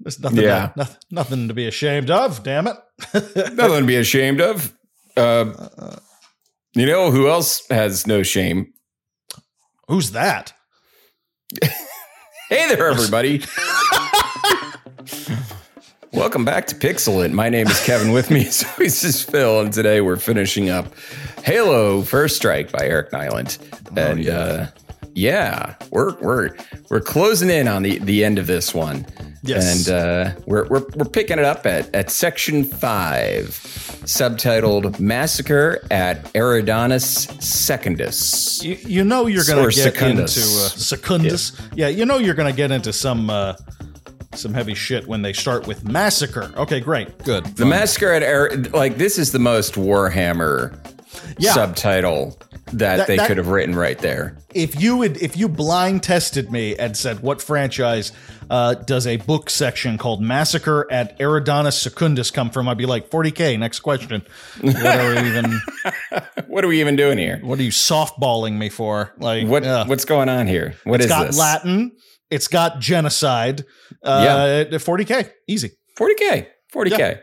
There's nothing, Yeah. to, nothing, nothing to be ashamed of. Damn it. Nothing to be ashamed of. Uh, you know who else has no shame? Who's that? Hey there, everybody. Welcome back to Pixelant. My name is Kevin. With me as always is Phil, and today we're finishing up Halo First Strike by Eric Nylund. And yeah. uh, yeah, we're we're we're closing in on the the end of this one. Yes. And uh, we're, we're we're picking it up at at section five, subtitled "Massacre at Eridanus Secundus." You, you know you're going to get Secundus. into uh, Secundus. Yeah. you know you're going to get into some uh, some heavy shit when they start with massacre. Okay, great, good. The massacre at Air, like this is the most Warhammer Yeah. subtitle that, That- they that- could have written right there. if you would, if you blind tested me and said what franchise uh, does a book section called Massacre at Eridanus Secundus come from, I'd be like 40k. Next question. What are we even? What are we even doing here? What are you softballing me for? Like What yeah. what's going on here? What It's is got this? Latin. It's got genocide. Uh, 40k, easy. 40k, 40k.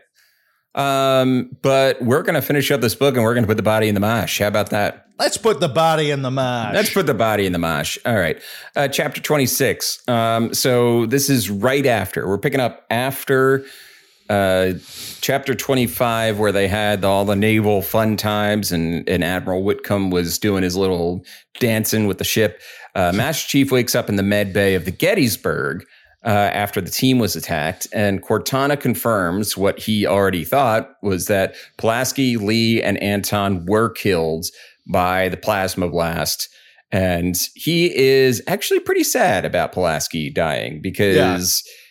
Um, but we're gonna finish up this book and we're gonna put the body in the mosh. How about that? Let's put the body in the mash. Let's put the body in the mosh. All right. Uh, chapter 26. Um, so this is right after. We're picking up after uh, chapter 25, where they had all the naval fun times and, and Admiral Whitcomb was doing his little dancing with the ship. Uh, Master Chief wakes up in the med bay of the Gettysburg. Uh, after the team was attacked, and Cortana confirms what he already thought was that Pulaski, Lee, and Anton were killed by the plasma blast. And he is actually pretty sad about Pulaski dying because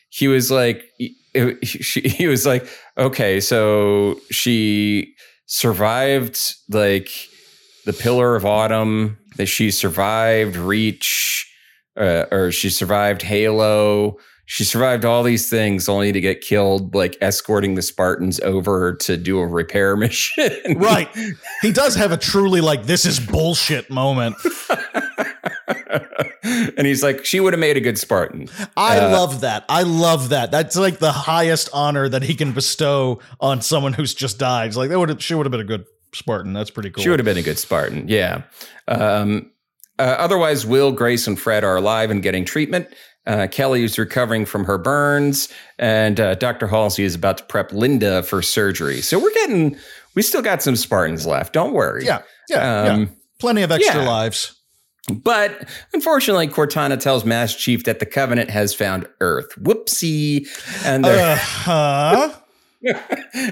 he was like, he was like, okay, so she survived like the Pillar of Autumn, that she survived Reach, uh, or she survived Halo. She survived all these things only to get killed, like escorting the Spartans over to do a repair mission. right. He does have a truly like this is bullshit moment. and he's like, she would have made a good Spartan. I Uh, love that. I love that. That's like the highest honor that he can bestow on someone who's just died. It's like that would have she would have been a good Spartan. That's pretty cool. She would have been a good Spartan. Yeah. Um, uh, otherwise, Will, Grace, and Fred are alive and getting treatment. Uh, Kelly is recovering from her burns, and uh, Dr. Halsey is about to prep Linda for surgery. So we're getting, we still got some Spartans left. Don't worry. Yeah. Yeah. yeah. Um, Plenty of extra yeah. lives. But unfortunately, Cortana tells Mass Chief that the Covenant has found Earth. Whoopsie. And Uh-huh.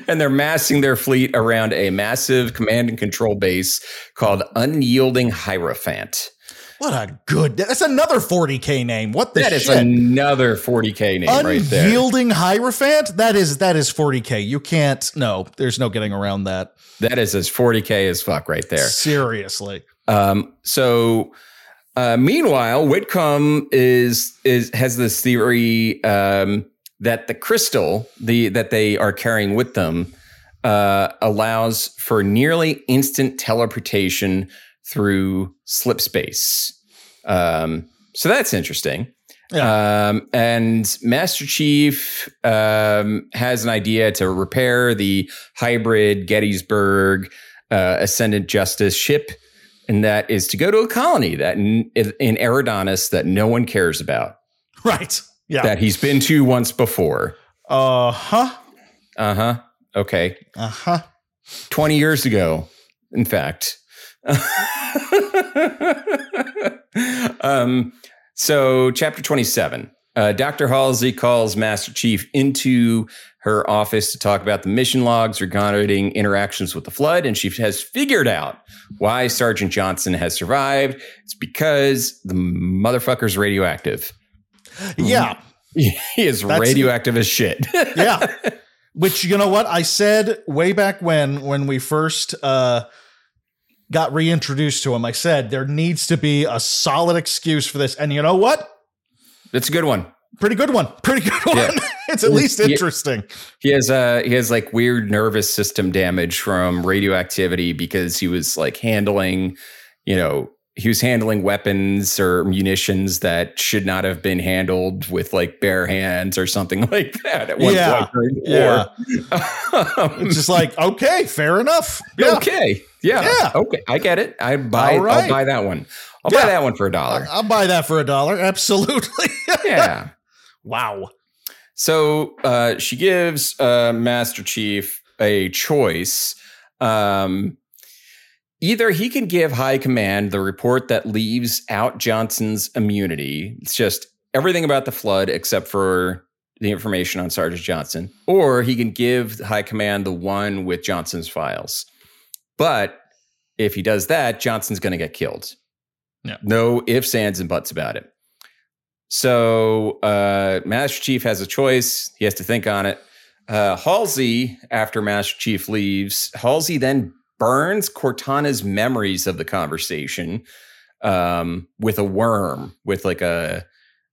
And they're massing their fleet around a massive command and control base called Unyielding Hierophant. What a good that's another 40k name. What the That is shit? another 40k name right there. Unyielding Hierophant? That is that is 40k. You can't no, there's no getting around that. That is as 40k as fuck right there. Seriously. Um, so uh, meanwhile, Whitcomb is is has this theory um, that the crystal the that they are carrying with them uh, allows for nearly instant teleportation through slip space. Um, so that's interesting. Um, and Master Chief um, has an idea to repair the hybrid Gettysburg uh, Ascendant Justice ship, and that is to go to a colony that in, in Eridanus that no one cares about, Right. Yeah. that he's been to once before. Uh-huh. Uh huh. Okay. Uh-huh. 20 years ago, in fact. um, so, chapter 27. Uh, Dr. Halsey calls Master Chief into her office to talk about the mission logs regarding interactions with the flood, and she has figured out why Sergeant Johnson has survived. It's because the motherfucker's radioactive. Yeah. He is That's- radioactive as shit. yeah. Which you know what I said way back when when we first uh got reintroduced to him. I said there needs to be a solid excuse for this. And you know what? It's a good one. Pretty good one. Pretty good one. Yeah. it's at least interesting. He has uh he has like weird nervous system damage from radioactivity because he was like handling, you know, he was handling weapons or munitions that should not have been handled with like bare hands or something like that at one Yeah. point Yeah. war. It's just like, okay, fair enough. Yeah. Okay. Yeah. Yeah. Okay. I get it. I buy. Right. I'll buy that one. I'll Yeah. buy that one for a dollar. I'll buy that for a dollar. Absolutely. yeah. wow. So uh, she gives uh, Master Chief a choice. Um, either he can give High Command the report that leaves out Johnson's immunity. It's just everything about the flood except for the information on Sergeant Johnson, or he can give High Command the one with Johnson's files. But if he does that, Johnson's going to get killed. Yeah. No ifs, ands, and buts about it. So uh, Master Chief has a choice. He has to think on it. Uh, Halsey, after Master Chief leaves, Halsey then burns Cortana's memories of the conversation um, with a worm, with like a,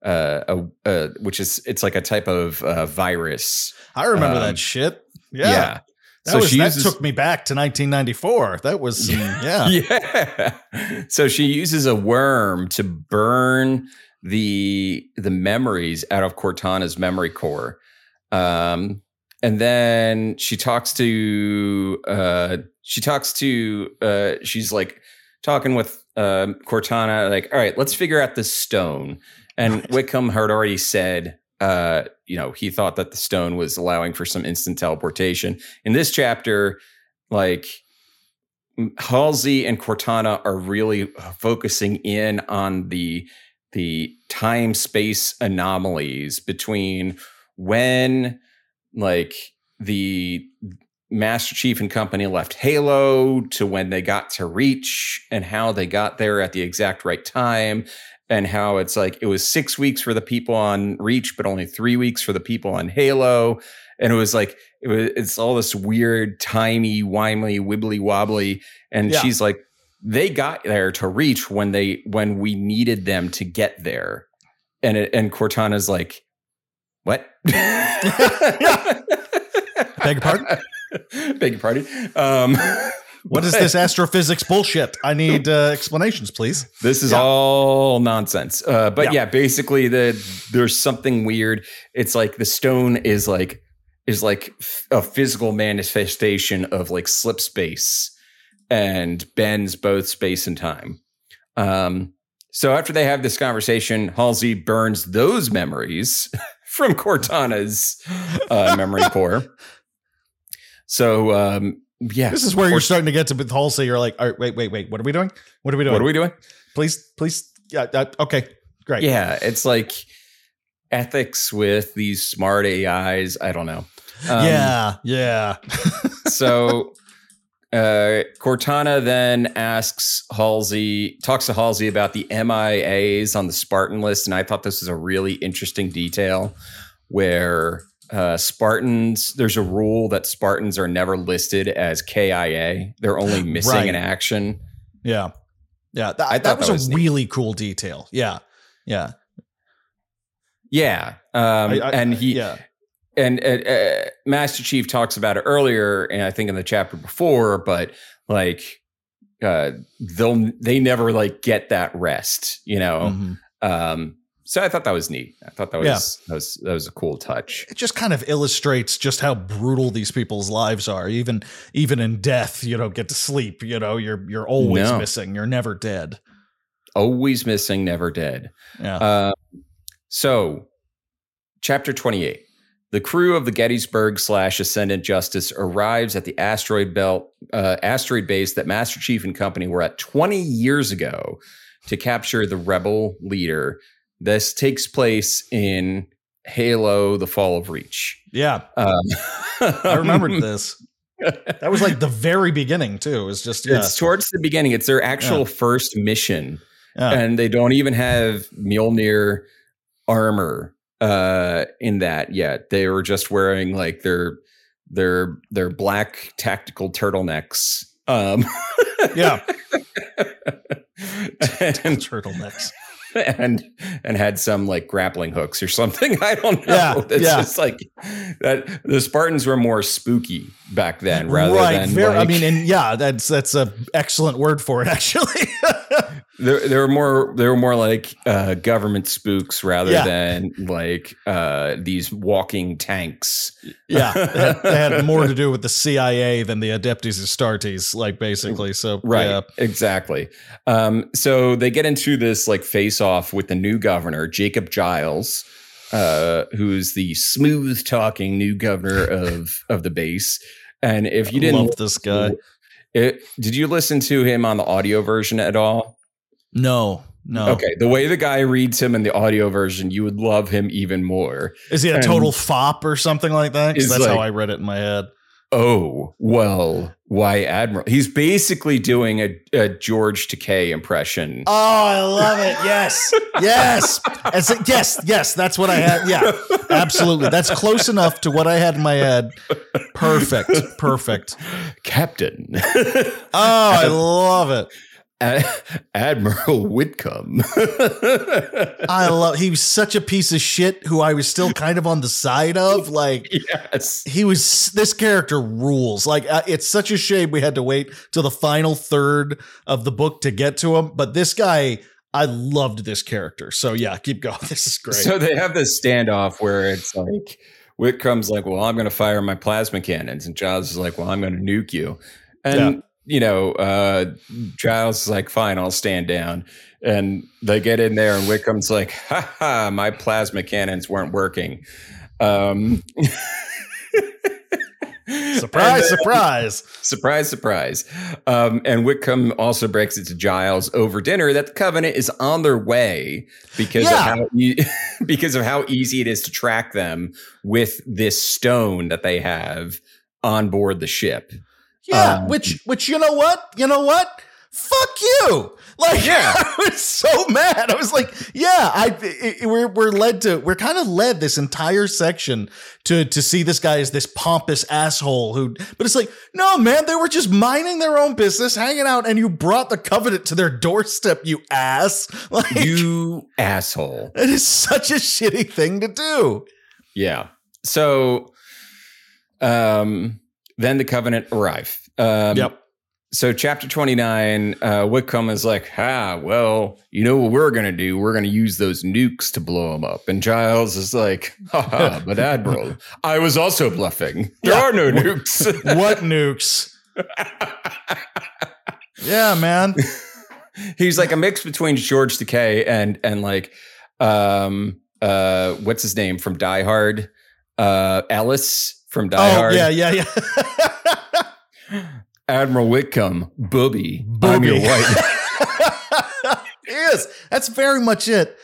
uh, a, a which is it's like a type of uh, virus. I remember Um, that shit. Yeah. That, So was, she that uses- took me back to 1994. That was, yeah. yeah. So she uses a worm to burn the the memories out of Cortana's memory core. Um and then she talks to uh she talks to uh she's like talking with um Cortana like all right let's figure out this stone and. Whitcomb had already said uh you know he thought that the stone was allowing for some instant teleportation in this chapter like Halsey and Cortana are really focusing in on the the time space anomalies between when like the Master Chief and company left Halo to when they got to Reach and how they got there at the exact right time and how it's like it was 6 weeks for the people on Reach but only 3 weeks for the people on Halo. And it was like it was it's all this weird timey wimey wibbly wobbly. And Yeah. she's like they got there to reach when they when we needed them to get there. And it, and cortana's like what Beg your pardon? beg your pardon um What is this astrophysics bullshit? I need uh, explanations, please. this is Yeah. all nonsense uh but Yeah. yeah. basically the there's something weird it's like the stone is like is like a physical manifestation of like slip space and bends both space and time. Um, so after they have this conversation, Halsey burns those memories from Cortana's uh, memory core. So um, yeah, This is where you're starting to get to with Halsey. You're like, all right, wait, wait, wait. What are we doing? What are we doing? What are we doing? please, please. Yeah. Uh, okay. Great. Yeah, it's like ethics with these smart AIs. I don't know. Um, yeah. Yeah. so uh, Cortana then asks Halsey, talks to Halsey about the MIAs on the Spartan list. And I thought this was a really interesting detail where uh, Spartans, there's a rule that Spartans are never listed as KIA. They're only missing Right. an action. Yeah. Yeah. That, I that thought was that a neat. really cool detail. Yeah. Yeah. Yeah. Um, I- I- and he, yeah. and uh, uh, Master Chief talks about it earlier, and I think in the chapter before, but like uh, they'll they never like get that rest, you know. Mhm. Um, so I thought that was neat. I thought that was that was that was a cool touch. It just kind of illustrates just how brutal these people's lives are. Even even in death, you don't get to sleep. You know, you're you're always No. missing. You're never dead. Always missing, never dead. Yeah. Uh, so, chapter 28. The crew of the Gettysburg slash Ascendant Justice arrives at the asteroid belt, uh, asteroid base that Master Chief and company were at 20 years ago to capture the rebel leader. This takes place in Halo: The Fall of Reach. yeah. Um, I remembered this. That was like the very beginning too. It was just yeah. It's towards the beginning. It's their actual Yeah. first mission. yeah. and they don't even have Mjolnir armor uh in that yet. They were just wearing like their their their black tactical turtlenecks. Um Yeah. and, turtlenecks. and and had some like grappling hooks or something. I don't know. Yeah, it's yeah. just like that the Spartans were more spooky back then rather right. than Very, I mean, and yeah, that's that's a excellent word for it. Actually. There, there were more. There were more like uh, government spooks rather Yeah. than like uh, these walking tanks. Yeah, they had, had more to do with the CIA than the Adeptus Astartes, like basically. So Right. yeah. Exactly. Um, so they get into this like face off with the new governor, Jacob Giles, uh, who's the smooth talking new governor of of the base. And if you didn't love this guy. It, did you listen to him on the audio version at all? No, no. Okay, the way the guy reads him in the audio version, you would love him even more. Is he a And- total fop or something like that? That's how I read it in my head. Oh, well, why Admiral? He's basically doing a, a George Takei impression. Oh, I love it. Yes. Yes. It's, yes. Yes. That's what I had. Yeah. Absolutely. That's close enough to what I had in my head. Perfect. Perfect. Captain. Oh, I love it. Ad- Admiral Whitcomb. I love he was such a piece of shit who I was still kind of on the side of. Like yes. he was this character rules. Like uh, it's such a shame we had to wait till the final third of the book to get to him, but this guy I loved this character. So yeah, keep going. This is great. So they have this standoff where it's like Whitcomb's like, "Well, I'm going to fire my plasma cannons," and Giles is like, "Well, I'm going to nuke you." And you know, uh, Giles is like, "Fine, I'll stand down." And they get in there, and Whitcomb's like, "Ha ha! My plasma cannons weren't working." Um, surprise, uh, surprise. Surprise, surprise. Um, and Whitcomb also breaks it to Giles over dinner that the Covenant is on their way because Yeah. of how e- because of how easy it is to track them with this stone that they have on board the ship. Yeah, Um, which which you know what? You know what? Fuck you. Like Yeah. I was so mad. I was like, yeah, I it- we're we're led to we're kind of led this entire section to to see this guy as this pompous asshole who but it's like, no man, they were just minding their own business, hanging out and you brought the covenant to their doorstep, you ass. Like You asshole. it is such a shitty thing to do. Yeah. So um then the Covenant arrive. Um, So, chapter 29, uh, Whitcomb is like, ah, well, you know what we're going to do? We're going to use those nukes to blow them up. And Giles is like, haha, but Admiral, I was also bluffing. There Yeah. are no nukes. What nukes? yeah, man. He's like a mix between George Takei and, and like, um, uh, what's his name from Die Hard? Uh, Ellis from Die oh, Hard. yeah, yeah, yeah. Admiral Whitcomb, Booby, I'm your Booby. wife. yes, that's very much it.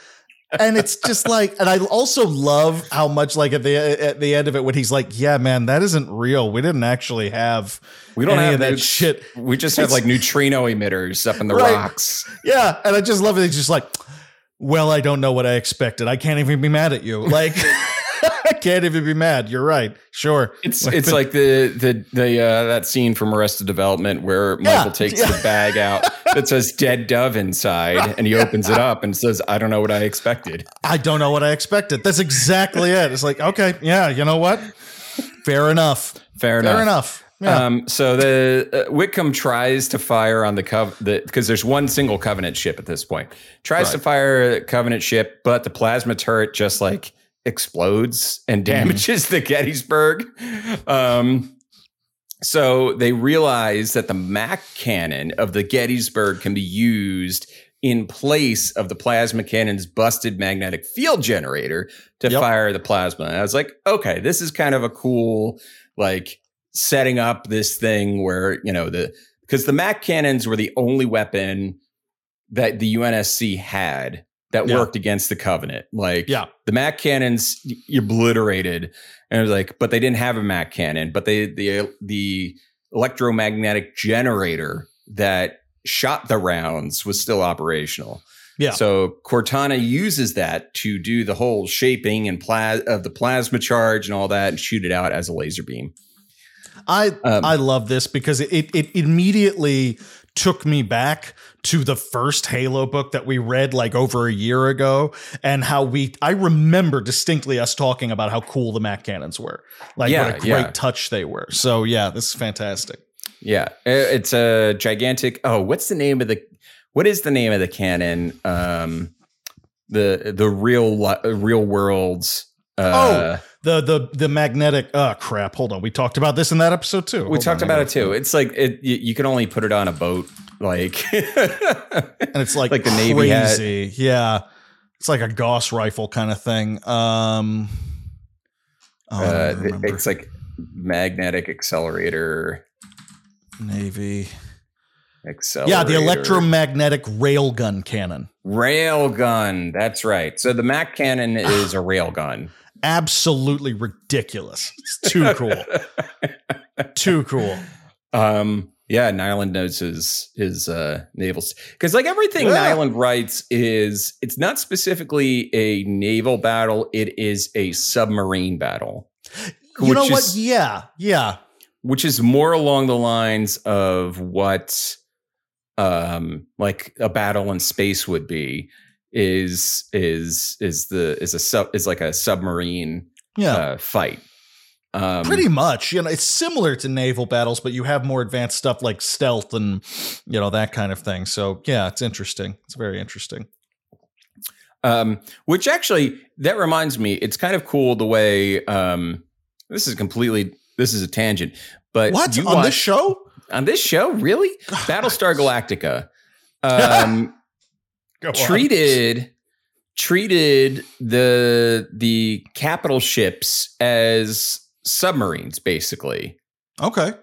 And it's just like, and I also love how much like at the at the end of it when he's like, "Yeah, man, that isn't real. We didn't actually have We don't any have of that nukes. shit." We just have like neutrino emitters up in the Right. rocks. Yeah, and I just love it. He's just like, "Well, I don't know what I expected. I can't even be mad at you. Like, can't even be mad. You're right. Sure. It's it's like the the the uh, that scene from Arrested Development where Michael Yeah, takes yeah. the bag out that says "dead dove" inside, and he opens it up and says, "I don't know what I expected." I don't know what I expected. That's exactly it. It's like, okay, yeah, you know what? Fair enough. Fair enough. Fair enough. Yeah. Um, so the uh, Whitcomb tries to fire on the cov because there's one single Covenant ship at this point. Tries to fire a Covenant ship, but the plasma turret just like explodes and Mm-hmm. damages the Gettysburg. Um, so they realize that the Mac cannon of the Gettysburg can be used in place of the plasma cannon's busted magnetic field generator to Yep. fire the plasma. And I was like, okay, this is kind of a cool like setting up this thing where you know the because the Mac cannons were the only weapon that the UNSC had that Yeah. worked against the Covenant. Like yeah. the Mac cannons obliterated, and it was like, but they didn't have a Mac cannon, but they the the electromagnetic generator that shot the rounds was still operational. Yeah. So Cortana uses that to do the whole shaping and pla- of the plasma charge and all that, and shoot it out as a laser beam. I Um, I love this because it, it it immediately took me back to the first Halo book that we read like over a year ago and how we I remember distinctly us talking about how cool the Mac cannons were. Like Yeah, what a great yeah. touch they were. So yeah, this is fantastic. Yeah, it's a gigantic. Oh, what's the name of the? what is the name of the cannon? Um, the the real li- real worlds. Uh, Oh, the the the magnetic. Oh crap! Hold on. We talked about this in that episode too. we Hold talked on, about it too. It's like it, you, you can only put it on a boat, like and it's like, like the Navy crazy. Yeah, it's like a Gauss rifle kind of thing. Um, oh, uh, it's like magnetic accelerator. Navy. Accelerator. Yeah, the electromagnetic railgun cannon. rail gun. That's right. So the Mac cannon is a rail gun. Absolutely ridiculous. It's too cool. too cool. Um, yeah, Nylund knows his his uh, naval because like everything Yeah. Nylund writes is it's not specifically a naval battle; it is a submarine battle, You know what? is- Yeah, yeah. which is more along the lines of what um like a battle in space would be. Is is is the is a sub is like a submarine Yeah. uh, fight. Um, Pretty much. You know, it's similar to naval battles, but you have more advanced stuff like stealth and you know that kind of thing. So yeah, it's interesting. It's very interesting. Um, which actually that reminds me, it's kind of cool the way um, this is completely this is a tangent, but What on watch- this show? on this show really Battlestar Galactica um, Go on. treated treated the the capital ships as submarines basically. Okay.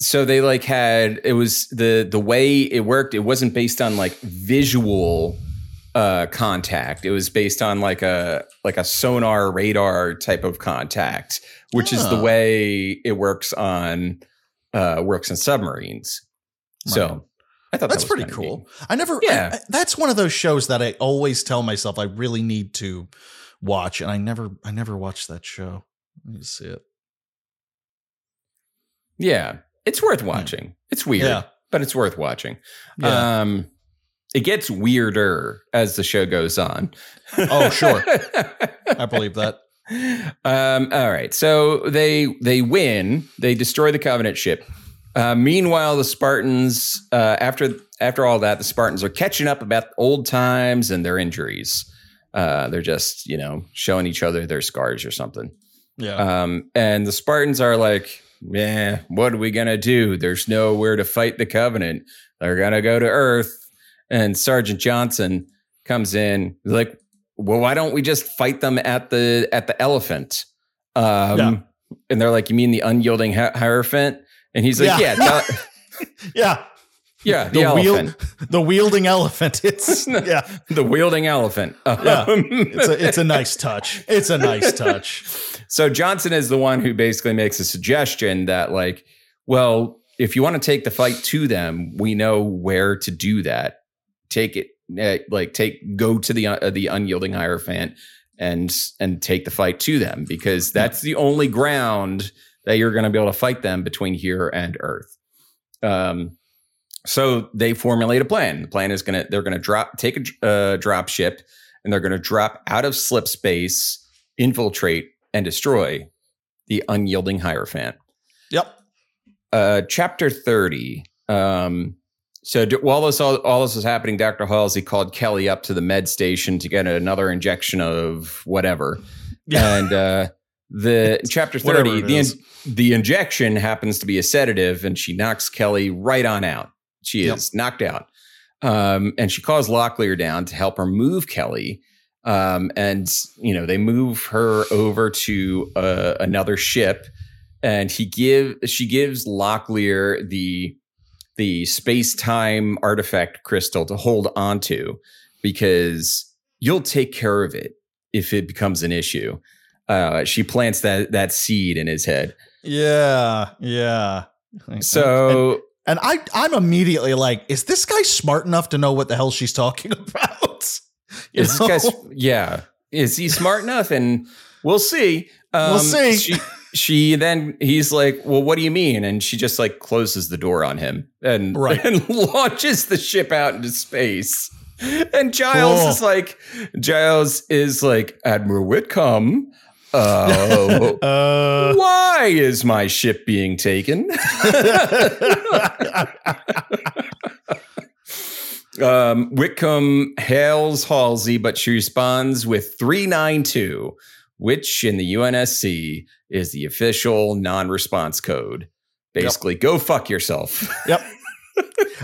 so they like had it was the the way it worked it wasn't based on like visual uh contact it was based on like a like a sonar radar type of contact which is the Ah. way it works on uh works on submarines so Right. I thought That's that pretty cool. neat. I never. Yeah. I- I- that's one of those shows that I always tell myself I really need to watch, and I never. I never watched that show. Let me see it. yeah it's worth watching it's weird Yeah. but it's worth watching Yeah. um it gets weirder as the show goes on Oh, sure. I believe that. Um, all right. So they they win. They destroy the Covenant ship. Uh, meanwhile, the Spartans, uh, after after all that, the Spartans are catching up about old times and their injuries. Uh, they're just you know showing each other their scars or something. Yeah. Um, and the Spartans are like, "Yeah, what are we gonna do? There's nowhere to fight the Covenant. They're gonna go to Earth." And Sergeant Johnson comes in, like, "Well, why don't we just fight them at the at the Elephant?" Um, Yeah. And they're like, "You mean the unyielding hi- Hierophant?" And he's like, Yeah. "Yeah, the- yeah. yeah, the, The elephant, wheel, the wielding elephant. It's yeah. the wielding elephant." Yeah. Um, It's a it's a nice touch. It's a nice touch. So Johnson is the one who basically makes a suggestion that, like, well, if you want to take the fight to them, we know where to do that. Take it, uh, like, take go to the uh, the unyielding hierophant and and take the fight to them because that's the only ground that you're going to be able to fight them between here and Earth. Um, so they formulate a plan. The plan is going to they're going to drop take a uh, drop ship and they're going to drop out of slip space, infiltrate and destroy the unyielding hierophant. Yep. Uh, chapter thirty. Um, so while this all, all this was happening, Doctor Halsey called Kelly up to the med station to get another injection of whatever. Yeah. And uh, the chapter thirty, the in, the injection happens to be a sedative, and she knocks Kelly right on out. She Yep. is knocked out, um, and she calls Locklear down to help her move Kelly. Um, and you know they move her over to uh, another ship, and he give she gives Locklear the the space time artifact crystal to hold onto because you'll take care of it if it becomes an issue. Uh, she plants that that seed in his head. Yeah. Yeah. So And I, I'm immediately like, is this guy smart enough to know what the hell she's talking about? You is this know? guy's yeah? Is he smart enough? And we'll see. Um, We'll see. She, she then he's like, "Well, what do you mean?" And she just like closes the door on him and Right. and launches the ship out into space. And Giles Cool. is like, Giles is like, Admiral Whitcomb. Uh, uh, why is my ship being taken? Um, Whitcomb hails Halsey, but she responds with 392, which in the UNSC is the official non response code. Basically, go fuck yourself. Yep.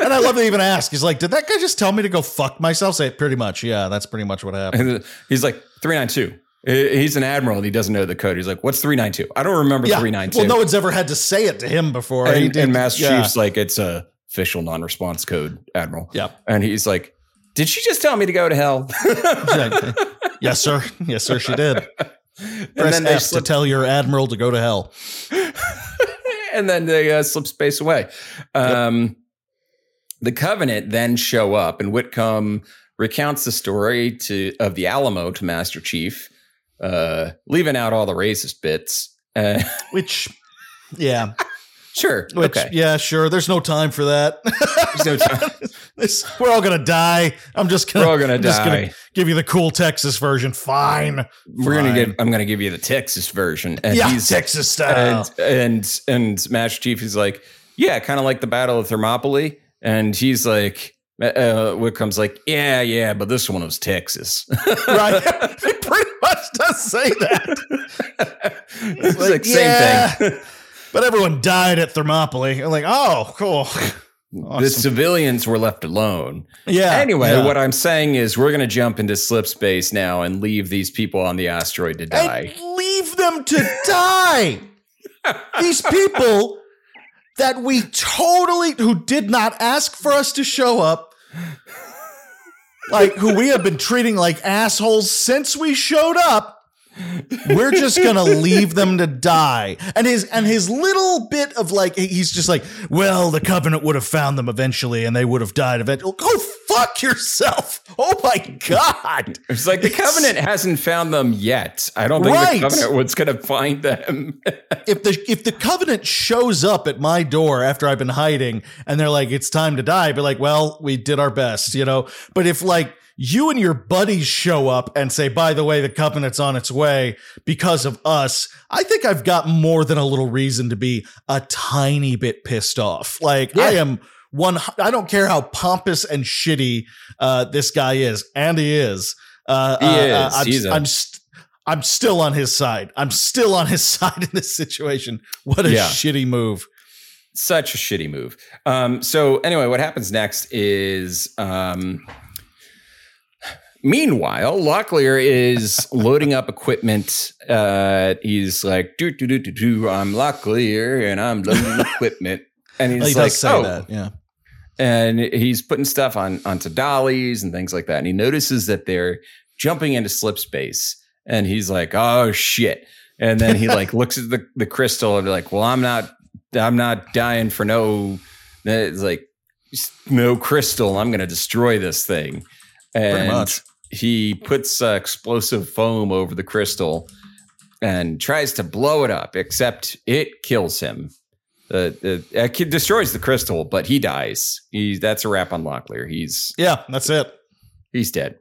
and I love they even ask. He's like, "Did that guy just tell me to go fuck myself?" Say, pretty much, yeah. That's pretty much what happened. He's like, 392. He's an admiral and he doesn't know the code. He's like, what's 392? I don't remember Yeah. 392. Well, no one's ever had to say it to him before. He and, did- and Master yeah. Chief's like, it's a official non response code, Admiral. Yep. And he's like, did she just tell me to go to hell? Yeah. yes, sir. Yes, sir. She did. and Press then F to tell your admiral to go to hell. and then they uh, slip space away. Um, The Covenant then show up, and Whitcomb recounts the story to of the Alamo to Master Chief, uh, leaving out all the racist bits. Uh, Which, yeah, sure, which, okay. yeah, sure. There's no time for that. There's no time. This- we're all gonna die. I'm just gonna. We're all gonna I'm die. gonna give you the cool Texas version. Fine. We're gonna give. I'm gonna give you the Texas version, and yeah, he's Texas style. and and and Master Chief is like, yeah, kind of like the Battle of Thermopylae, and he's like, uh, Whitcomb's like, yeah, yeah, but this one was Texas, right? It pretty much does say that. it's like, like, same yeah. thing. But everyone died at Thermopylae. I'm like, oh, cool. The civilians were left alone. Yeah. Anyway, yeah. what I'm saying is we're going to jump into slip space now and leave these people on the asteroid to die. And leave them to die. These people that we totally who did not ask for us to show up, like who we have been treating like assholes since we showed up. We're just gonna leave them to die. And his and his little bit of like he's just like, well, the covenant would have found them eventually, and they would have died eventually. Go fuck yourself! Oh my god! It's like the It's- Covenant hasn't found them yet. I don't think Right. the Covenant was going to find them. if the if the covenant shows up at my door after I've been hiding and they're like it's time to die, be like, well, we did our best, you know. But if like you and your buddies show up and say, by the way, the covenant's on its way because of us, I think I've got more than a little reason to be a tiny bit pissed off. Like I am one. I don't care how pompous and shitty uh, this guy is, and he is. Uh, He uh, is. uh, I'm, He's I'm st- I'm still on his side. I'm still on his side in this situation. What a Yeah. shitty move. Such a shitty move. Um, so anyway, what happens next is um, meanwhile, Locklear is loading up equipment. Uh, he's like, do do do do do. I'm Locklear and I'm loading equipment. And He he's does like, oh, that. Yeah. And he's putting stuff on onto dollies and things like that. And he notices that they're jumping into slip space, and he's like, "Oh shit!" And then he like looks at the the crystal and be like, "Well, I'm not, I'm not dying for no." It's like no crystal. I'm going to destroy this thing. And much. he puts uh, explosive foam over the crystal and tries to blow it up, except it kills him. The, the it destroys the crystal, but he dies. He that's a wrap on Locklear. He's Yeah, that's it. he's dead.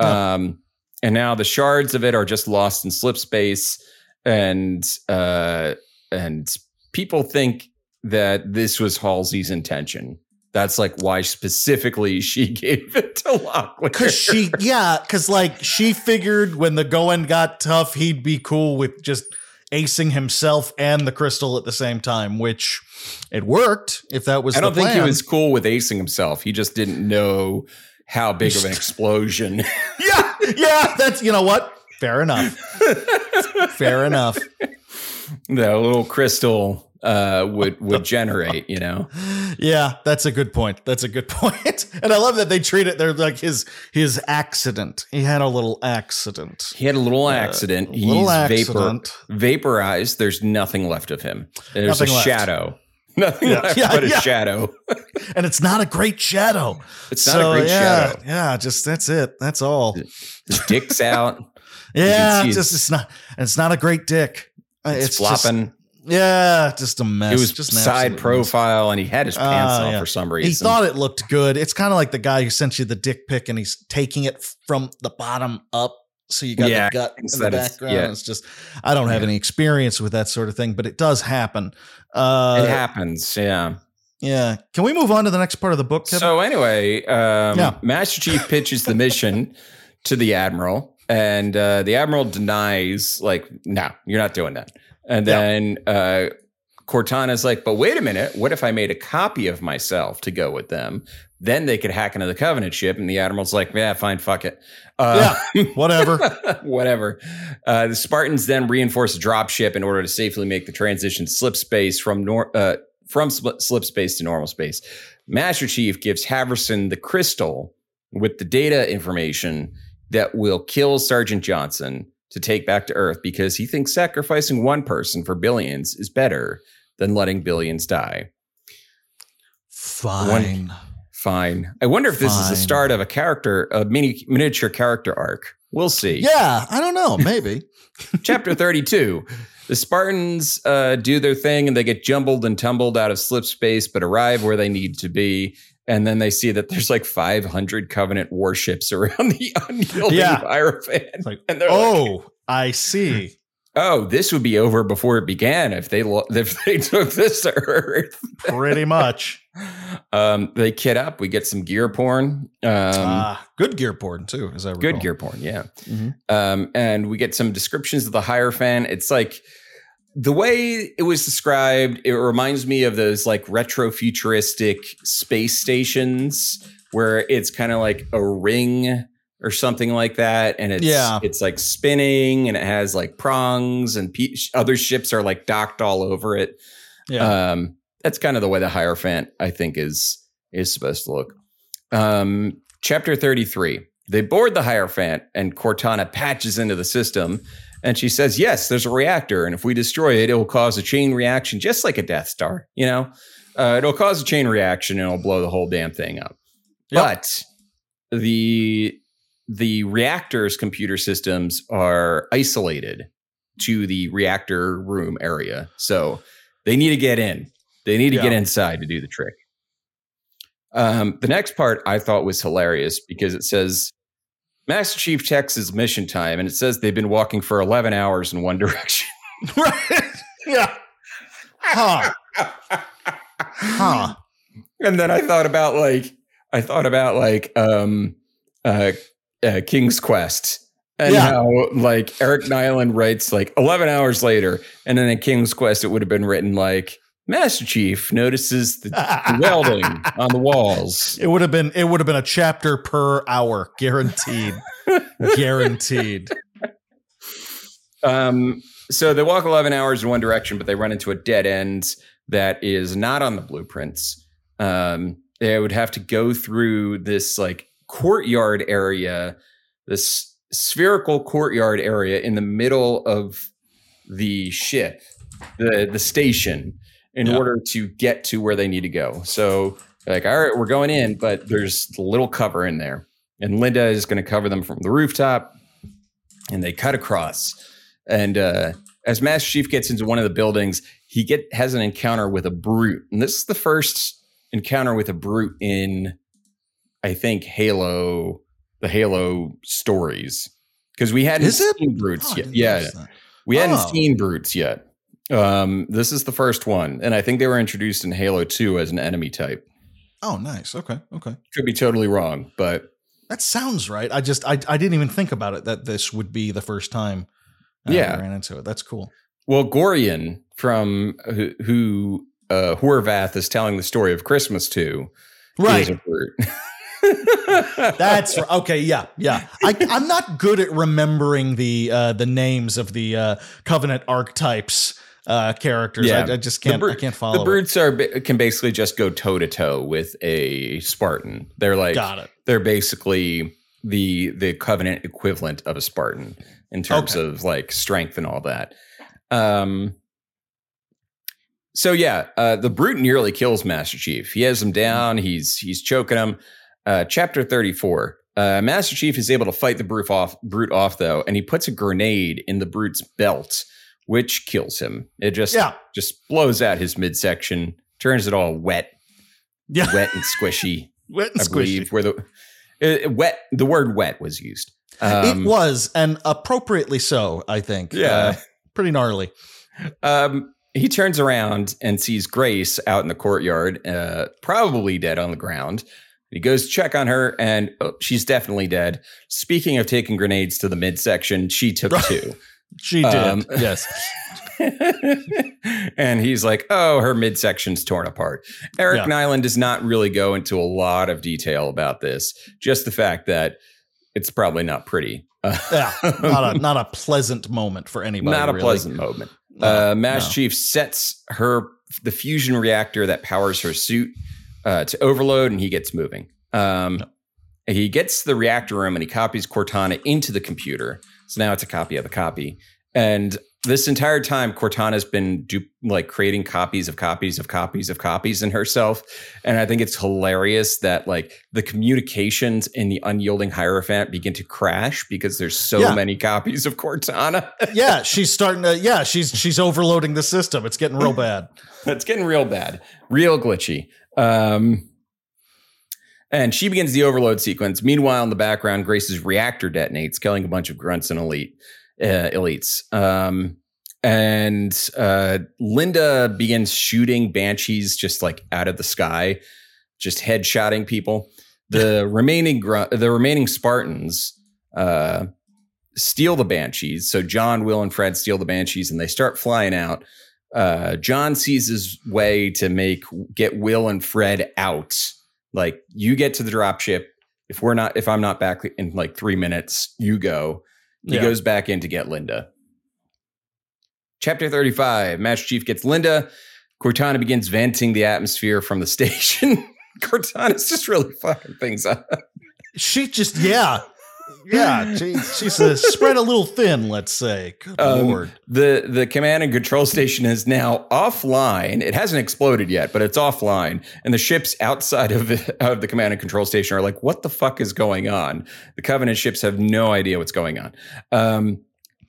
Yeah. Um, and now the shards of it are just lost in slip space, and uh, and people think that this was Halsey's intention. That's like why specifically she gave it to Locklear. Cause she, yeah, cause like she figured when the going got tough, he'd be cool with just acing himself and the crystal at the same time, which it worked. If that was, I don't think he was cool with acing himself. He just didn't know how big of an explosion. Yeah, yeah, that's you know what. Fair enough. Fair enough. That little crystal uh, would would generate. You know, Yeah, that's a good point. That's a good point. And I love that they treat it. They're like his his accident. He had a little accident. he had a little accident. He's little vapor vaporized. There's nothing left of him. There's Nothing a left. shadow. Nothing Yeah, left yeah, but a shadow. and it's not a great shadow. It's not a great yeah, shadow. Yeah, just that's it. That's all. His dick's out. Yeah, just it's not. It's not a great dick. Uh, It's, It's, just- flopping. Yeah, just a mess. it was just side absolute mess. profile, and he had his pants Ah, off yeah. for some reason. He thought it looked good. It's kind of like the guy who sent you the dick pic, and he's taking it from the bottom up. So you got Yeah, the gut in the that it's- background. yeah. It's just I don't have Yeah. any experience with that sort of thing, but it does happen. Uh, it happens. Yeah. Yeah. Can we move on to the next part of the book, Kevin? So anyway, um, Yeah. Master Chief pitches the mission to the admiral, and uh, the admiral denies, like, "No, you're not doing that." And Yeah. then uh, Cortana's like, "But wait a minute, what if I made a copy of myself to go with them? Then they could hack into the Covenant ship." And the admiral's like, "Yeah, fine, fuck it." Uh, Whatever. Whatever. Uh, the Spartans then reinforce a dropship in order to safely make the transition slip space from nor- uh, from slip space to normal space. Master Chief gives Haverson the crystal with the data information that will kill Sergeant Johnson to take back to Earth because he thinks sacrificing one person for billions is better than letting billions die. Fine. Fine. I wonder if this is the start of a character, a mini miniature character arc. We'll see. Yeah, I don't know. Maybe. Chapter 32. The Spartans uh, do their thing and they get jumbled and tumbled out of slip space, but arrive where they need to be. And then they see that there's like 500 Covenant warships around the unyielding Yeah. Hierophant. Like, And they're like, oh, I see. oh, this would be over before it began if they lo- if they took this to Earth. Pretty much. Um, they kit up. We get some gear porn. Um, Ah, good gear porn too, as I recall. good gear porn, yeah. Mhm. Um, and we get some descriptions of the Hierophant. It's like the way it was described, it reminds me of those like retro futuristic space stations where it's kind of like a ring or something like that. And it's, Yeah. it's like spinning and it has like prongs and pe- other ships are like docked all over it. Yeah. Um, that's kind of the way the Hierophant, I think, is is supposed to look. Um, chapter 33. They board the Hierophant, and Cortana patches into the system. And she says, Yes, there's a reactor. And if we destroy it, it will cause a chain reaction, just like a Death Star. You know, uh, it'll cause a chain reaction and it'll blow the whole damn thing up. Yep. But the the reactor's computer systems are isolated to the reactor room area. So they need to get in. They need to Yeah. get inside to do the trick. Um, the next part I thought was hilarious because it says Master Chief checks his mission time and it says they've been walking for 11 hours in one direction. right. Yeah. Huh. Huh. and then I thought about like I thought about like um uh, uh King's Quest and Yeah. how like Eric Nylund writes like 11 hours later and then in King's Quest it would have been written like Master Chief notices the, the welding on the walls. It would have been it would have been a chapter per hour, guaranteed. guaranteed. Um so they walk 11 hours in one direction but they run into a dead end that is not on the blueprints. Um they would have to go through this like courtyard area, this spherical courtyard area in the middle of the ship, the the station, in Yeah. order to get to where they need to go. So like, all right, we're going in, but there's little cover in there. And Linda is going to cover them from the rooftop. And they cut across. And uh, as Master Chief gets into one of the buildings, he get has an encounter with a brute. And this is the first encounter with a brute in I think Halo, the Halo stories. Because we hadn't Is it? seen brutes Oh, yet. Yeah. We hadn't Oh. seen brutes yet. Um, this is the first one, and I think they were introduced in Halo 2 as an enemy type. Oh, nice. Okay. Okay. Could be totally wrong, but That sounds right. I just I, I didn't even think about it that this would be the first time uh, Yeah. I ran into it. That's cool. well, Gorian from who, who uh, Horvath is telling the story of Christmas to is a brute. That's okay. Yeah, yeah. I, I'm not good at remembering the uh, the names of the uh, Covenant archetypes uh, characters. Yeah. I, I just can't. I can't follow. the it. brutes are can basically just go toe to toe with a Spartan. They're like Got it. they're basically the the covenant equivalent of a Spartan in terms Okay. of like strength and all that. Um so yeah, uh the brute nearly kills Master Chief. He has him down, he's he's choking him. Uh chapter 34. Uh Master Chief is able to fight the brute off brute off though, and he puts a grenade in the brute's belt, which kills him. It just Yeah, just blows out his midsection, turns it all wet, yeah. wet and squishy. Wet and I squishy. believe where the uh, wet the word wet was used. Um, it was, and appropriately so. I think. Yeah. Uh, pretty gnarly. Um, he turns around and sees Grace out in the courtyard, uh, probably dead on the ground. He goes to check on her, and oh, she's definitely dead. Speaking of taking grenades to the midsection, she took two. She did. Um, yes. and he's like, "Oh, her midsection's torn apart." Eric Yeah. Nylund does not really go into a lot of detail about this. Just the fact that it's probably not pretty. Yeah. Not a not a pleasant moment for anybody. not a really. pleasant moment. No, uh, Mass no. Chief sets her the fusion reactor that powers her suit uh, to overload, and he gets moving. Um, He gets the reactor room and he copies Cortana into the computer. So now it's a copy of a copy. And this entire time, Cortana's been du- like creating copies of copies of copies of copies in herself. And I think it's hilarious that like the communications in the unyielding Hierophant begin to crash because there's so Yeah. many copies of Cortana. yeah, she's starting to. Yeah, she's she's overloading the system. It's getting real bad. it's getting real bad, real glitchy. Um, and she begins the overload sequence. Meanwhile, in the background, Grace's reactor detonates, killing a bunch of grunts and elite uh, elites. Um, and uh, Linda begins shooting banshees just like out of the sky, just headshotting people. The remaining gru- the remaining Spartans uh, steal the banshees. So John, Will, and Fred steal the banshees, and they start flying out uh, John sees his way to make get Will and Fred out. Like you get to the dropship. If we're not, if I'm not back in like three minutes, you go. He Yeah. goes back in to get Linda. Chapter 35 Master Chief gets Linda. Cortana begins venting the atmosphere from the station. Cortana's just really fucking things up. She just yeah. Yeah, she, she's uh, spread a little thin, let's say. Good Um, lord. The the command and control station is now offline. It hasn't exploded yet, but it's offline. And the ships outside of the, of the command and control station are like, "What the fuck is going on?" The Covenant ships have no idea what's going on. Um,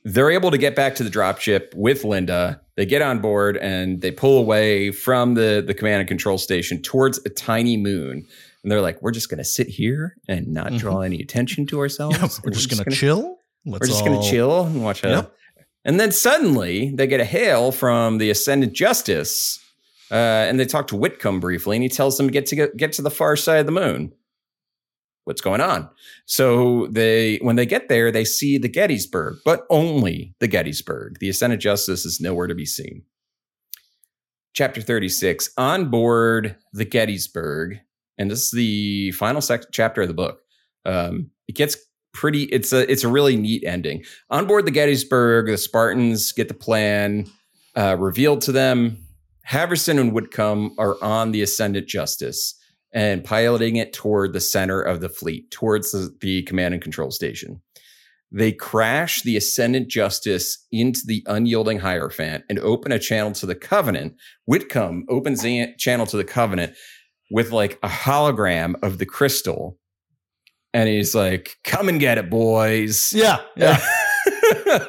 they're able to get back to the dropship with Linda. They get on board and they pull away from the the command and control station towards a tiny moon. And they're like, "We're just going to sit here and not draw any attention to ourselves. Mm-hmm. we're just gonna, chill. Let's we're just going to chill and watch. Yep. And then suddenly they get a hail from the Ascendant Justice, uh, and they talk to Whitcomb briefly, and he tells them to get to get, get to the far side of the moon. What's going on? So they, when they get there, they see the Gettysburg, but only the Gettysburg. The Ascendant Justice is nowhere to be seen. Chapter thirty-six. On board the Gettysburg, and this is the final sec- chapter of the book. Um, it gets pretty. It's a it's a really neat ending. On board the Gettysburg, the Spartans get the plan uh, revealed to them. Haverson and Whitcomb are on the Ascendant Justice and piloting it toward the center of the fleet, towards the, the command and control station. They crash the Ascendant Justice into the unyielding Hierophant and open a channel to the Covenant. Whitcomb opens the channel to the Covenant with like a hologram of the crystal. And he's like, come and get it, boys. Yeah, yeah.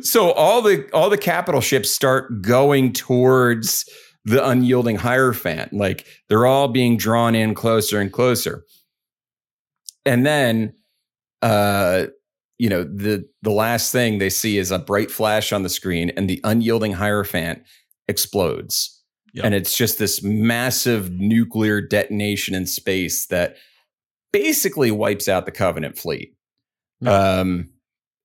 so all the all the capital ships start going towards the unyielding hierophant like they're all being drawn in closer and closer and then uh you know the the last thing they see is a bright flash on the screen and the unyielding hierophant explodes Yep. and it's just this massive nuclear detonation in space that basically wipes out the covenant fleet Yeah. um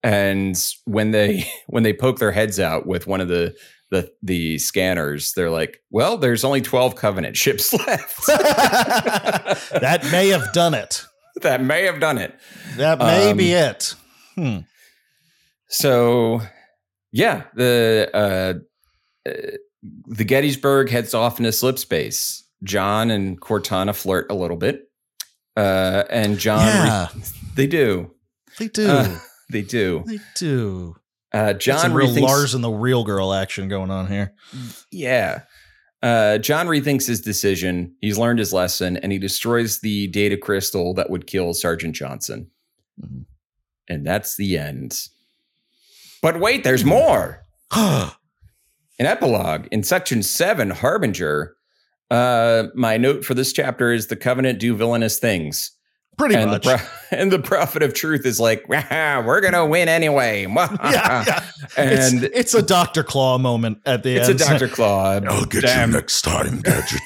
and when they when they poke their heads out with one of the the the scanners they're like well there's only 12 covenant ships left that may have done it. that may have done it That may Um, be it. Hmm. so yeah the uh, uh the gettysburg heads off into slip space john and cortana flirt a little bit uh and john Yeah, they do they do. Uh, they do they do. uh john some real Lars and the real girl action going on here. Yeah. Uh, John rethinks his decision. He's learned his lesson and he destroys the data crystal that would kill Sergeant Johnson. Mhm. And that's the end. But wait, there's more. An epilogue in section seven, Harbinger. Uh, my note for this chapter is the Covenant do villainous things. Pretty and much. The pro- and the prophet of truth is like, we're gonna win anyway. yeah, yeah. And it's, it's a Doctor Claw moment at the it's end. It's a Dr. Claw. I'll get Damn. you next time, Gadget.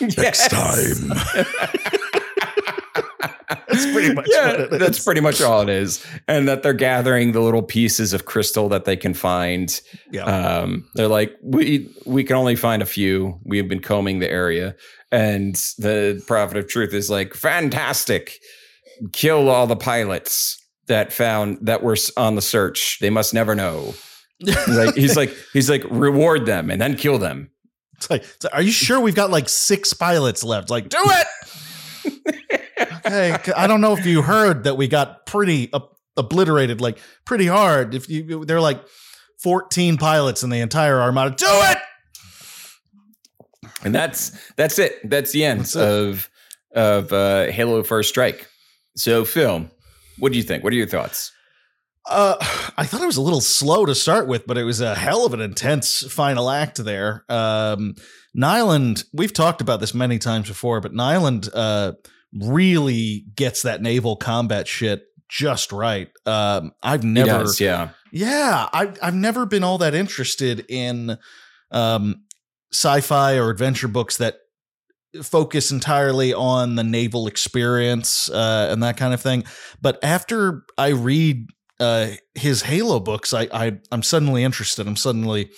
Next time. That's pretty much yeah, what it is. that's pretty much all it is. And that they're gathering the little pieces of crystal that they can find. yeah. Um, they're like, we we can only find a few. We have been combing the area, and the prophet of truth is like, fantastic. Kill all the pilots that found that were on the search. They must never know. He's like, he's like, he's like, reward them and then kill them. It's like, are you sure we've got like six pilots left? Like, do it. okay. I don't know if you heard that we got pretty ob- obliterated, like pretty hard. If you, they're like 14 pilots in the entire armada. Do it. And that's that's it. That's the end That's it. of of uh, Halo First Strike. So, Phil, what do you think? What are your thoughts? Uh, I thought it was a little slow to start with, but it was a hell of an intense final act there. Um, Nylund, we've talked about this many times before, but Nylund uh, really gets that naval combat shit just right. Um, I've never, does, yeah. yeah, I've I've never been all that interested in um, sci-fi or adventure books that focus entirely on the naval experience uh, and that kind of thing. But after I read uh, his Halo books, I, I I'm suddenly interested. I'm suddenly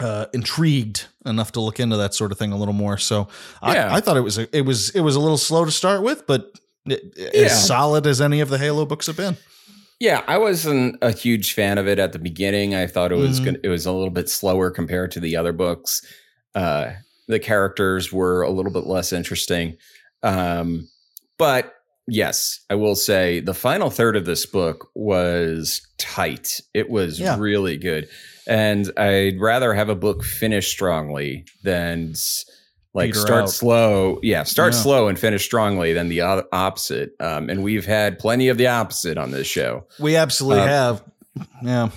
uh, intrigued enough to look into that sort of thing a little more. So Yeah. I, I thought it was a, it was it was a little slow to start with, but it, Yeah. as solid as any of the Halo books have been. Yeah, I wasn't a huge fan of it at the beginning. I thought it was Mhm. gonna, it was a little bit slower compared to the other books. Uh, the characters were a little bit less interesting, um, but yes, I will say the final third of this book was tight. It was Yeah. really good, and I'd rather have a book finish strongly than like Peter start out. slow. Yeah, start Yeah. slow and finish strongly than the opposite. Um, and we've had plenty of the opposite on this show. We absolutely Uh, have. Yeah.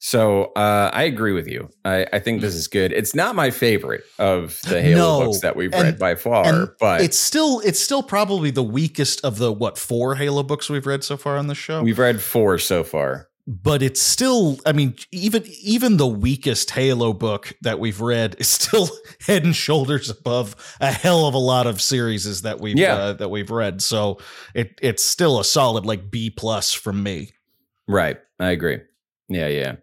So uh, I agree with you. I, I think this is good. It's not my favorite of the Halo No, books that we've and- read by far, but it's still it's still probably the weakest of the what four Halo books we've read so far on the show. we've read four so far. but it's still I mean even even the weakest Halo book that we've read is still head and shoulders above a hell of a lot of series that we've Yeah. uh, that we've read. So it it's still a solid like B plus from me. Right. I agree. Yeah, yeah.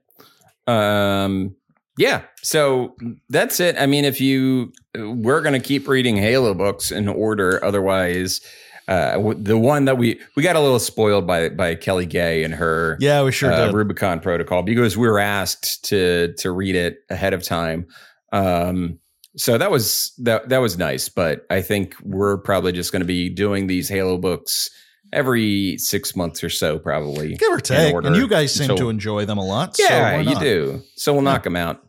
Um yeah, so that's it. I mean, if you we're going to keep reading Halo books in order otherwise uh the one that we we got a little spoiled by by Kelly Gay and her Yeah, we sure uh, did. Rubicon Protocol because we were asked to to read it ahead of time. Um, so that was that that was nice, but I think we're probably just going to be doing these Halo books every six months or so, probably. Give or take. And you guys seem So- to enjoy them a lot. so Yeah, why you do. So we'll knock them out.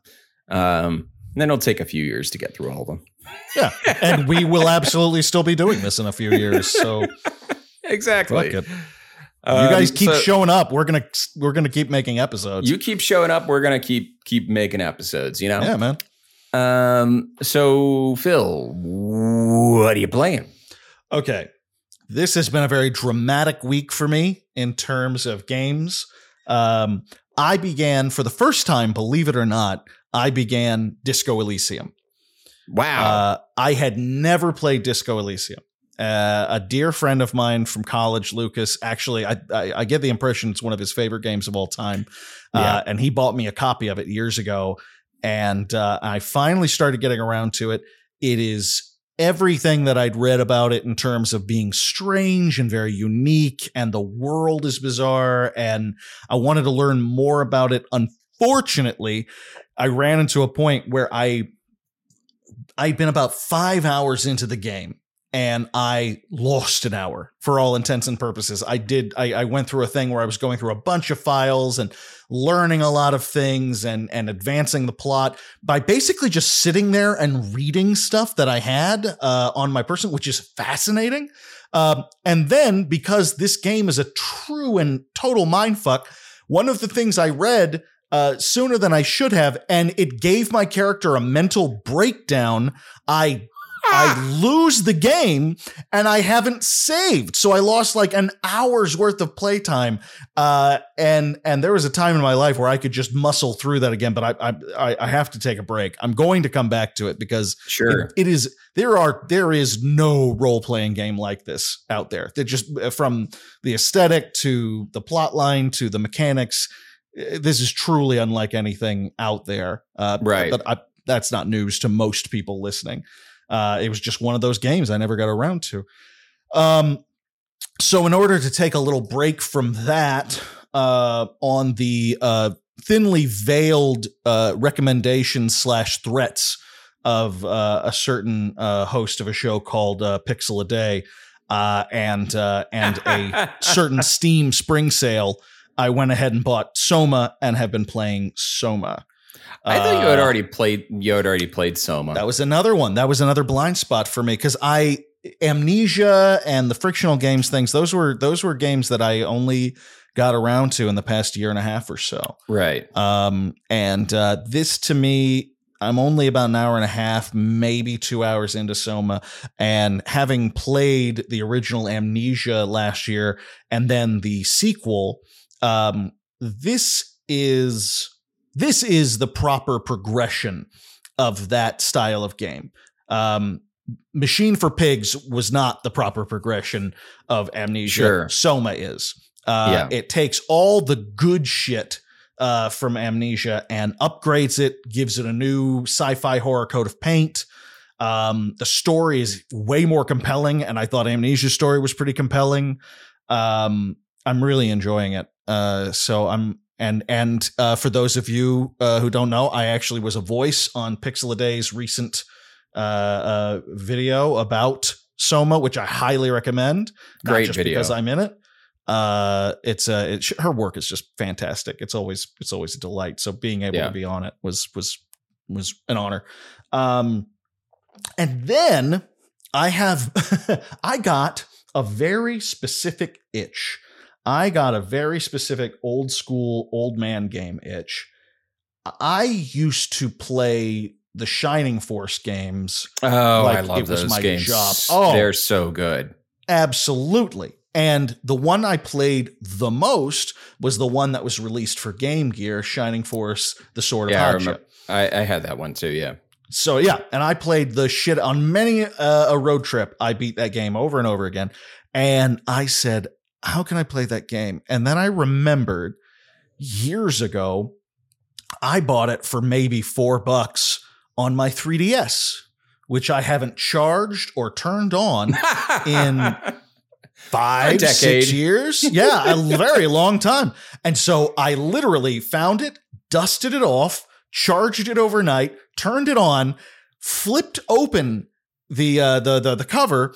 Um, and then it'll take a few years to get through all of them. Yeah. And we will absolutely still be doing this in a few years. So Exactly. You Um, guys keep so showing up. We're gonna we're gonna keep making episodes. You keep showing up. We're gonna keep keep making episodes. You know. yeah, man. Um. So Phil, what are you playing? Okay. This has been a very dramatic week for me in terms of games. Um, I began for the first time, believe it or not, I began Disco Elysium. Wow. Uh, I had never played Disco Elysium. Uh, a dear friend of mine from college, Lucas, actually, I, I, I get the impression it's one of his favorite games of all time. Yeah. Uh, and he bought me a copy of it years ago. And uh, I finally started getting around to it. It is everything that I'd read about it in terms of being strange and very unique, and the world is bizarre. And I wanted to learn more about it. Unfortunately, I ran into a point where I I'd been about five hours into the game and I lost an hour for all intents and purposes. I did, I, I went through a thing where I was going through a bunch of files and learning a lot of things and, and advancing the plot by basically just sitting there and reading stuff that I had uh, on my person, which is fascinating. Um, and then because this game is a true and total mindfuck, one of the things I read uh, sooner than I should have, and it gave my character a mental breakdown. I I lose the game and I haven't saved. So I lost like an hour's worth of playtime. Uh, and and there was a time in my life where I could just muscle through that again, but I I I have to take a break. I'm going to come back to it because Sure. it- it is there are there is no role playing game like this out there. That just uh, from the aesthetic to the plot line to the mechanics, uh, this is truly unlike anything out there. Uh, Right. But I, that's not news to most people listening. Uh, it was just one of those games I never got around to. Um, so in order to take a little break from that, uh, on the uh, thinly veiled uh, recommendations slash threats of uh, a certain uh, host of a show called uh, Pixel a Day, uh, and uh, and a certain Steam spring sale, I went ahead and bought Soma and have been playing Soma. I thought you had Uh, already played. You had already played Soma. that was another one. That was another blind spot for me because I amnesia and the frictional games things. Those were those were games that I only got around to in the past year and a half or so. right. Um, and uh, this to me, I'm only about an hour and a half, maybe two hours into Soma, and having played the original Amnesia last year and then the sequel, um, this is this is the proper progression of that style of game. Um, Machine for Pigs was not the proper progression of Amnesia. Sure. Soma is. Uh, Yeah. It takes all the good shit uh, from Amnesia and upgrades it, gives it a new sci-fi horror coat of paint. Um, the story is way more compelling, and I thought Amnesia's story was pretty compelling. Um, I'm really enjoying it. Uh, so I'm and and uh, for those of you uh, who don't know, I actually was a voice on Pixel a Day's recent uh, uh, video about Soma, which I highly recommend. Great just video. because I'm in it. Uh, it's uh, it, her work is just fantastic. It's always it's always a delight. So being able Yeah. to be on it was was was an honor. Um, and then I have I got a very specific itch. I got a very specific old school old man game itch. I used to play the Shining Force games Oh, like I love those games. job. Oh. They're so good. Absolutely. And the one I played the most was the one that was released for Game Gear, Shining Force: The Sword Yeah, of Hajya. remember. I, I had that one too. Yeah. So yeah, and I played the shit on many uh, a road trip. I beat that game over and over again, and I said, "How can I play that game?" And then I remembered years ago, I bought it for maybe four bucks on my 3DS, which I haven't charged or turned on In- five, six years. Yeah, a very long time. And so I literally found it, dusted it off, charged it overnight, turned it on, flipped open the uh, the the the cover.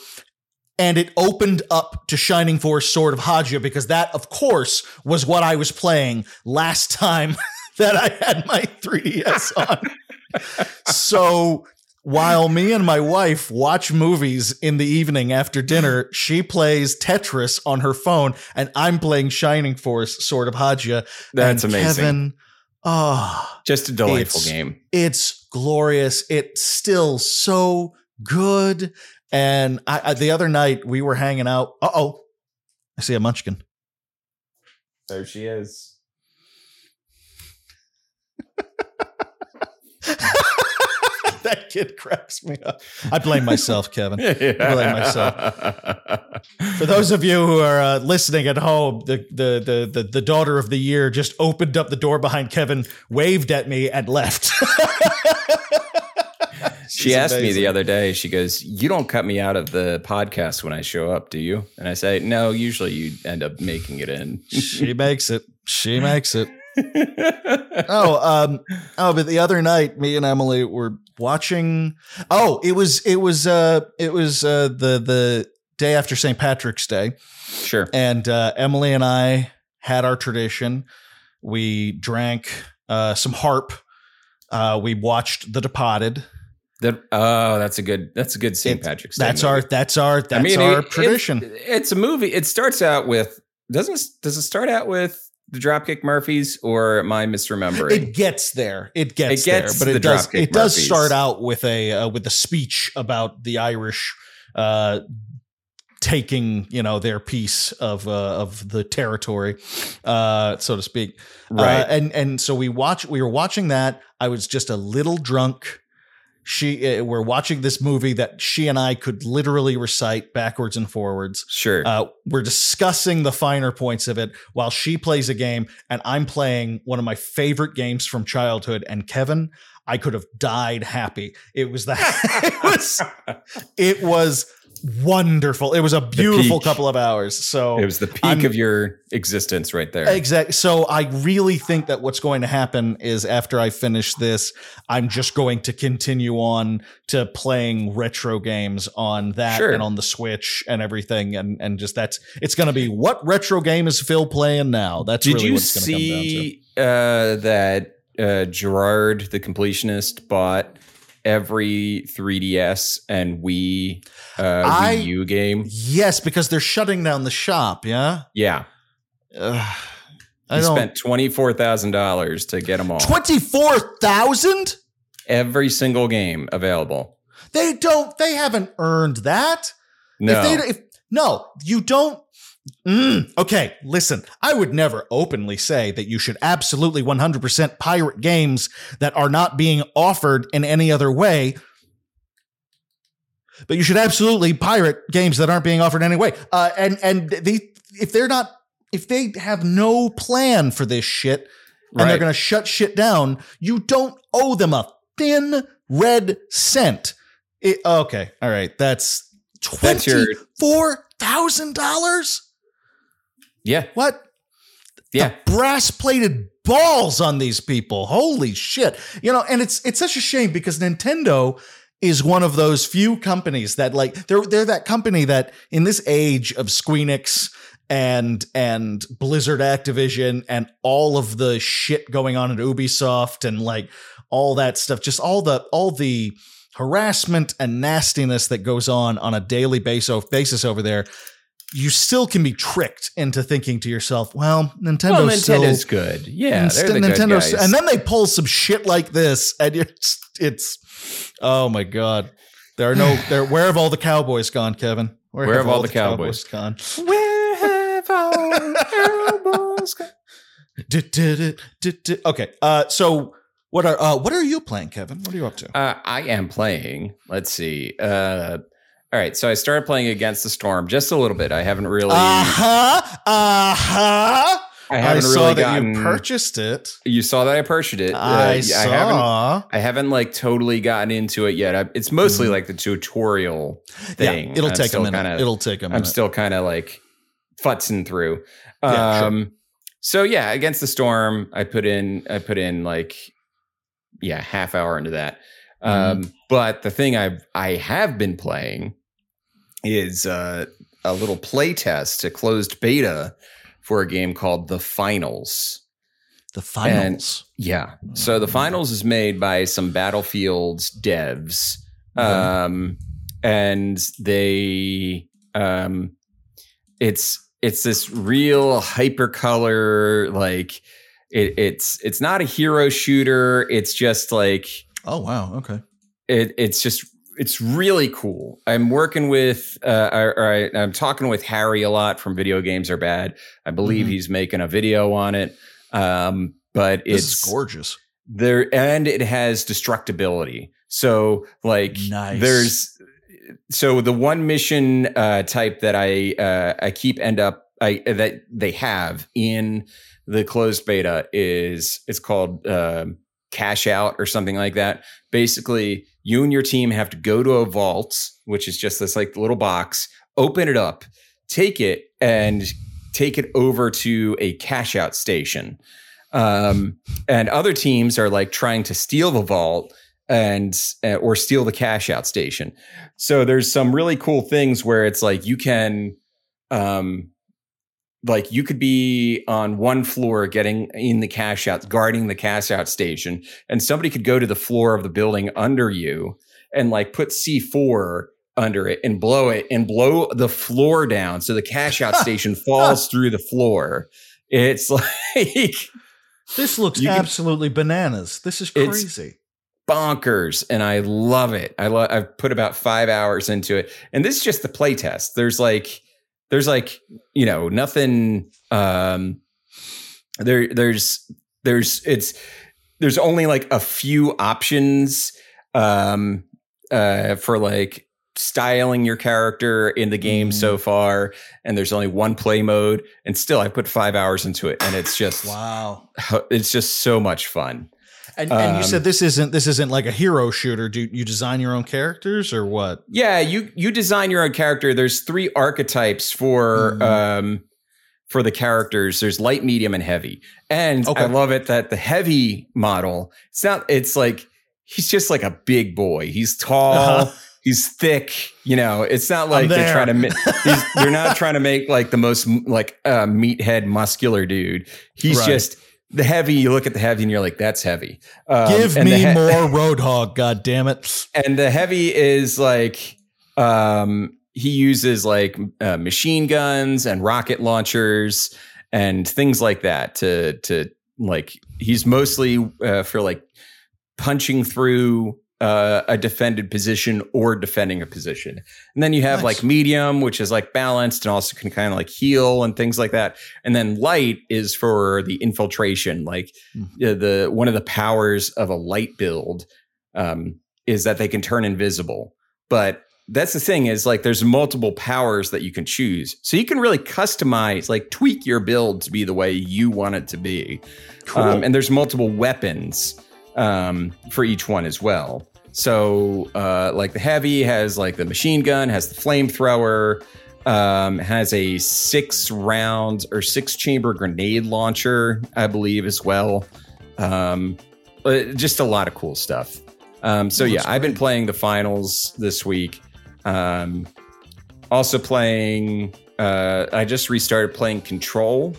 And it opened up to Shining Force Sword of Hajya because that, of course, was what I was playing last time that I had my 3DS on. so while me and my wife watch movies in the evening after dinner, she plays Tetris on her phone, and I'm playing Shining Force Sword of Haja. That's And amazing. Kevin, oh, Just a delightful It's- game. it's glorious. It's still so good. And I, I the other night we were hanging out. Uh oh, I see a munchkin. There she is. that kid cracks me up. I blame myself, Kevin. i blame myself. For those of you who are uh, listening at home, the, the the the the daughter of the year just opened up the door behind Kevin, waved at me, and left. She asked me the other day, she goes, You don't cut me out of the podcast when I show up, do you? And I say, No, usually you end up making it in. She makes it. She makes it. oh, um, oh, but the other night, me and Emily were watching. Oh, it was it was uh it was uh the the day after St. Patrick's Day, sure. and uh, Emily and I had our tradition. We drank uh, some harp. Uh, we watched The Departed. That, oh, that's a good that's a good St. Patrick's Day. That's movie. our that's our that's I mean, our it- tradition. It's, it's a movie. It starts out with doesn't does it start out with the Dropkick Murphys, or am I misremembering? It gets there. It gets, It gets there, but it does. Dropkick It does Murphys. start out with a uh, with a speech about the Irish uh, taking you know their piece of uh, of the territory, uh, so to speak. right. Uh, and and so we watch. We were watching that. I was just a little drunk. She, uh, we're watching this movie that she and I could literally recite backwards and forwards. sure. Uh, we're discussing the finer points of it while she plays a game and I'm playing one of my favorite games from childhood. And Kevin, I could have died happy. It was that. it was. It was wonderful. It was a beautiful couple of hours. So it was the peak I'm- of your existence right there. Exactly. So I really think that what's going to happen is after I finish this, I'm just going to continue on to playing retro games on that Sure. and on the Switch and everything, and and just that's it's going to be what retro game is Phil playing now? That's Did really you what it's going to come down to. see uh, that uh, Jirard, the completionist, bought every 3DS and Wii uh, I- Wii U game? Yes, because they're shutting down the shop. Yeah. Yeah, Ugh. I he spent twenty four thousand dollars to get them all. Twenty four thousand. every single game available. They don't. They haven't earned that. No, If they, if, no, you don't. Mm, okay, listen. I would never openly say that you should absolutely 100% pirate games that are not being offered in any other way. But you should absolutely pirate games that aren't being offered in any way. Uh, and and they, if they're not, if they have no plan for this shit, and they're going to shut shit down, you don't owe them a thin red cent. It, okay, all right, that's twenty four thousand dollars. Yeah, What? yeah. brass plated balls on these people. Holy shit. You know, and it's it's such a shame because Nintendo is one of those few companies that like they're they're that company that in this age of Squeenix and and Blizzard Activision and all of the shit going on at Ubisoft and like all that stuff just all the all the harassment and nastiness that goes on on a daily basis basis over there you still can be tricked into thinking to yourself, well, Nintendo's Well, still Nintendo's good. Yeah, and they're st- the Nintendo's- and then they pull some shit like this, and it's it's oh my god, there are no there. Where have all the cowboys gone, Kevin? Where have all the cowboys? gone? Where have all the cowboys gone? Did- did did- did- Okay, uh, so what are uh, what are you playing, Kevin? What are you up to? Uh, I am playing. Let's see. Uh, all right, so I started playing Against the Storm just a little bit. I haven't really. Uh huh. Uh huh. I I haven't saw really that gotten. you purchased it. you saw that I purchased it. Uh, I I saw. haven't. I haven't like totally gotten into it yet. I, it's mostly Mhm. like the tutorial thing. Yeah, it'll I'm take a minute. kinda- it'll take a minute. I'm still kind of like futzing through. Yeah, sure. Um, so yeah, against the storm, I put in, I put in like, yeah, half hour into that. Mm-hmm. Um, but the thing I I have been playing is uh, a little play test, a closed beta for a game called The Finals. the finals. Yeah. So the finals is made by some Battlefields devs. Um and they um it's it's this real hypercolor like it, it's it's not a hero shooter. It's just like oh wow. Okay. it, it's just it's really cool. I'm working with uh, I, I'm talking with Harry a lot from Video Games Are Bad. I believe Mhm. he's making a video on it. Um, but This it's gorgeous. there and it has destructibility. So like Nice. there's so the one mission uh, type that I uh, I keep end up I that they have in the closed beta is it's called um cash out or something like that. Basically, you and your team have to go to a vault, which is just this like little box, open it up, take it, and take it over to a cash out station. Um, and other teams are like trying to steal the vault and uh, or steal the cash out station. So there's some really cool things where it's like you can um like you could be on one floor getting in the cash out guarding the cash out station and somebody could go to the floor of the building under you and like put C4 under it and blow it and blow the floor down so the cash out station falls through the floor It's like This looks You can- absolutely bananas. This is crazy. bonkers and I love it. I love I've put about 5 hours into it. And this is just the play test. There's like there's like, you know, nothing um there there's there's it's there's only like a few options um uh for like styling your character in the game Mm. so far and there's only one play mode and still I put 5 hours into it and it's just Wow. it's just so much fun. And, and you Um, said this isn't this isn't like a hero shooter. Do you design your own characters or what? Yeah, you you design your own character. There's three archetypes for Mhm. um for the characters. There's light, medium, and heavy. And Okay. I love it that the heavy model, it's not it's like he's just like a big boy. He's tall, Uh-huh. he's thick, you know. It's not like they're trying to ma- they're not trying to make like the most like uh, meathead muscular dude. He's Right. just the heavy, you look at the heavy and you're like, that's heavy. Um, Give me he- more Roadhog, god damn it. and the heavy is like um he uses like uh, machine guns and rocket launchers and things like that to to like he's mostly uh, for like punching through uh, a defended position or defending a position and then you have Nice. like medium which is like balanced and also can kind of like heal and things like that and then light is for the infiltration like Mhm. uh, the one of the powers of a light build um, is that they can turn invisible. But that's the thing is like there's multiple powers that you can choose. So you can really customize, like tweak your build to be the way you want it to be. Cool. Um, and there's multiple weapons um, for each one as well. So uh, like the heavy has like the machine gun, has the flamethrower, um, has a six round or six chamber grenade launcher, I believe as well. Um, just a lot of cool stuff. Um, so yeah, that's I've been playing the finals this week. Um, also playing. Uh, I just restarted playing Control.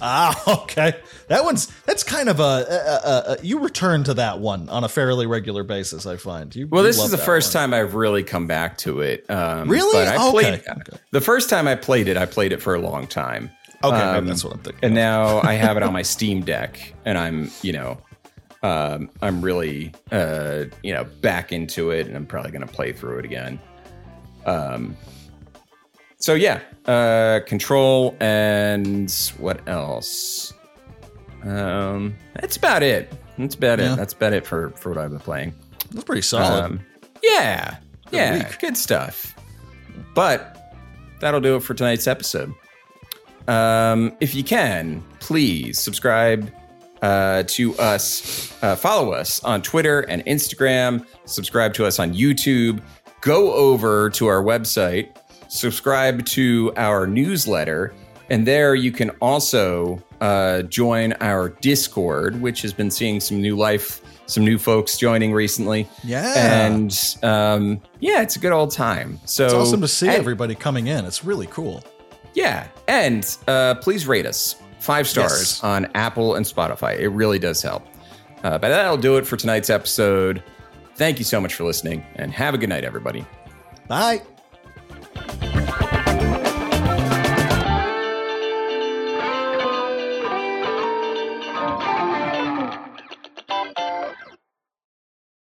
Ah, okay. That one's that's kind of a, a, a, a you return to that one on a fairly regular basis. I find you. Well, you this is the first one. time I've really come back to it. Um, Really? But I Oh, played okay. Okay. the first time I played it. I played it for a long time. Okay, Um, that's what I'm thinking. and now I have it on my Steam Deck, and I'm you know, um, I'm really uh, you know back into it, and I'm probably going to play through it again. Um, so yeah, uh, Control and what else? Um, that's about it. That's about Yeah. it. That's about it for for what I've been playing. that's pretty solid. Um, yeah, Good yeah, week. good stuff. But that'll do it for tonight's episode. Um, if you can, please subscribe uh, to us, uh, follow us on Twitter and Instagram, subscribe to us on YouTube, go over to our website, subscribe to our newsletter, and there you can also uh, join our Discord, which has been seeing some new life, some new folks joining recently. yeah, And um, yeah, it's a good old time. So it's awesome to see and- everybody coming in. It's really cool. yeah, and uh, please rate us five stars Yes. on Apple and Spotify. It really does help. Uh, but that'll do it for tonight's episode. Thank you so much for listening, and have a good night, everybody. Bye. Thank you.